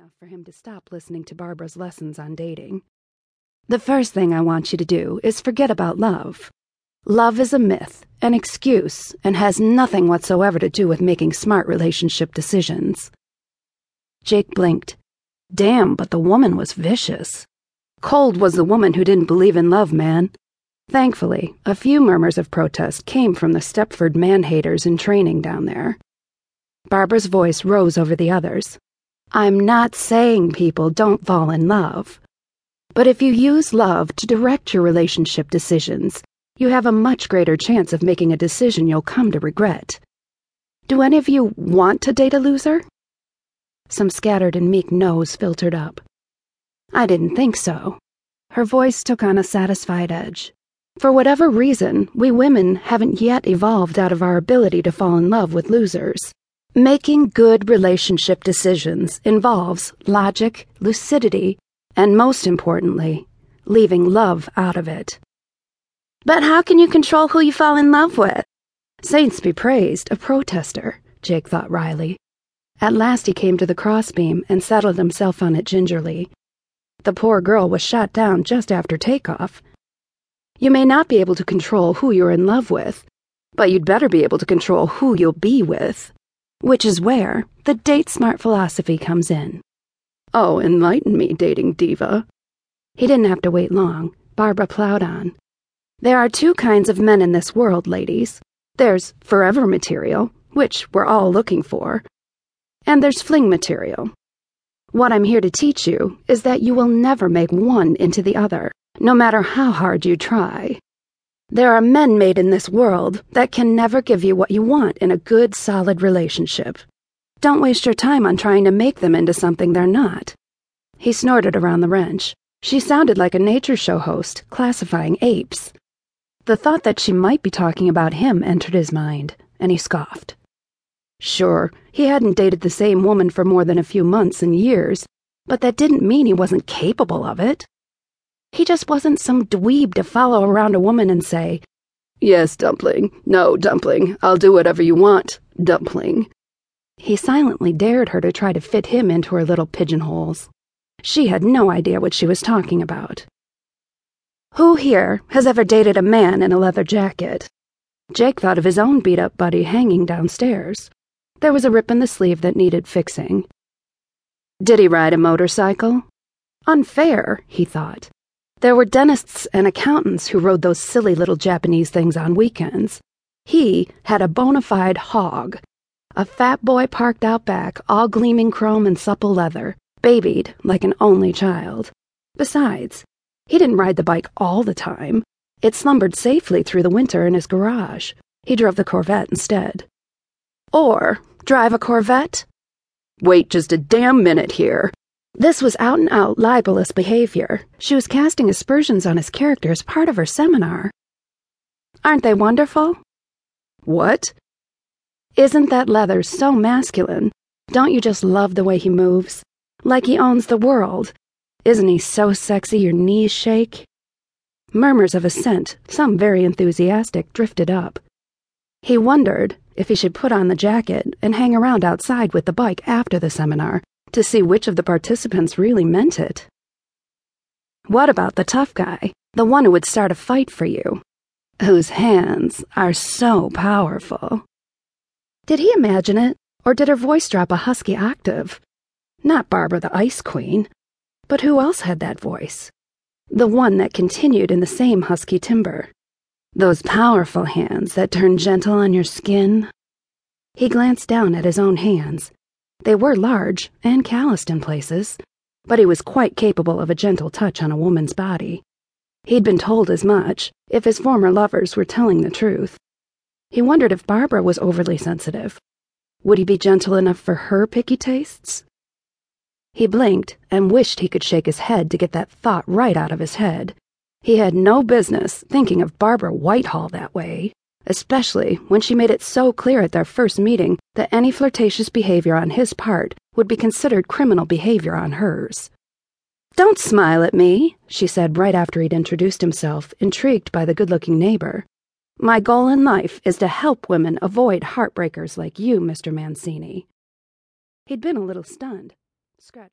enough for him to stop listening to Barbara's lessons on dating. The first thing I want you to do is forget about love. Love is a myth, an excuse, and has nothing whatsoever to do with making smart relationship decisions. Jake blinked. Damn, but the woman was vicious. Cold was the woman who didn't believe in love, man. Thankfully, a few murmurs of protest came from the Stepford man haters in training down there. Barbara's voice rose over the others. I'm not saying people don't fall in love. But if you use love to direct your relationship decisions, you have a much greater chance of making a decision you'll come to regret. Do any of you want to date a loser? Some scattered and meek no's filtered up. I didn't think so. Her voice took on a satisfied edge. For whatever reason, we women haven't yet evolved out of our ability to fall in love with losers. Making good relationship decisions involves logic, lucidity, and most importantly, leaving love out of it. But how can you control who you fall in love with? Saints be praised, a protester, Jake thought wryly. At last he came to the crossbeam and settled himself on it gingerly. The poor girl was shot down just after takeoff. You may not be able to control who you're in love with, but you'd better be able to control who you'll be with. Which is where the DateSmart philosophy comes in. Oh, enlighten me, dating diva. He didn't have to wait long. Barbara plowed on. There are two kinds of men in this world, ladies. There's forever material, which we're all looking for, and there's fling material. What I'm here to teach you is that you will never make one into the other, no matter how hard you try. There are men made in this world that can never give you what you want in a good, solid relationship. Don't waste your time on trying to make them into something they're not. He snorted around the wrench. She sounded like a nature show host classifying apes. The thought that she might be talking about him entered his mind, and he scoffed. Sure, he hadn't dated the same woman for more than a few months and years, but that didn't mean he wasn't capable of it. He just wasn't some dweeb to follow around a woman and say, Yes, Dumpling. No, Dumpling. I'll do whatever you want, Dumpling. He silently dared her to try to fit him into her little pigeonholes. She had no idea what she was talking about. Who here has ever dated a man in a leather jacket? Jake thought of his own beat up buddy hanging downstairs. There was a rip in the sleeve that needed fixing. Did he ride a motorcycle? Unfair, he thought. There were dentists and accountants who rode those silly little Japanese things on weekends. He had a bona fide hog. A fat boy parked out back, all gleaming chrome and supple leather, babied like an only child. Besides, he didn't ride the bike all the time. It slumbered safely through the winter in his garage. He drove the Corvette instead. Or drive a Corvette? Wait just a damn minute here. This was out and out libelous behavior. She was casting aspersions on his character as part of her seminar. Aren't they wonderful? What? Isn't that leather so masculine? Don't you just love the way he moves? Like he owns the world. Isn't he so sexy your knees shake? Murmurs of assent, some very enthusiastic, drifted up. He wondered if he should put on the jacket and hang around outside with the bike after the seminar to see which of the participants really meant it. What about the tough guy, the one who would start a fight for you, whose hands are so powerful? Did he imagine it, or did her voice drop a husky octave? Not Barbara the Ice Queen, but who else had that voice? The one that continued in the same husky timbre. Those powerful hands that turn gentle on your skin. He glanced down at his own hands they were large and calloused in places, but he was quite capable of a gentle touch on a woman's body. He'd been told as much, if his former lovers were telling the truth. He wondered if Barbara was overly sensitive. Would he be gentle enough for her picky tastes? He blinked and wished he could shake his head to get that thought right out of his head. He had no business thinking of Barbara Whitehall that way especially when she made it so clear at their first meeting that any flirtatious behavior on his part would be considered criminal behavior on hers. Don't smile at me, she said right after he'd introduced himself, intrigued by the good looking neighbor. My goal in life is to help women avoid heartbreakers like you, Mr. Mancini. He'd been a little stunned. Scratched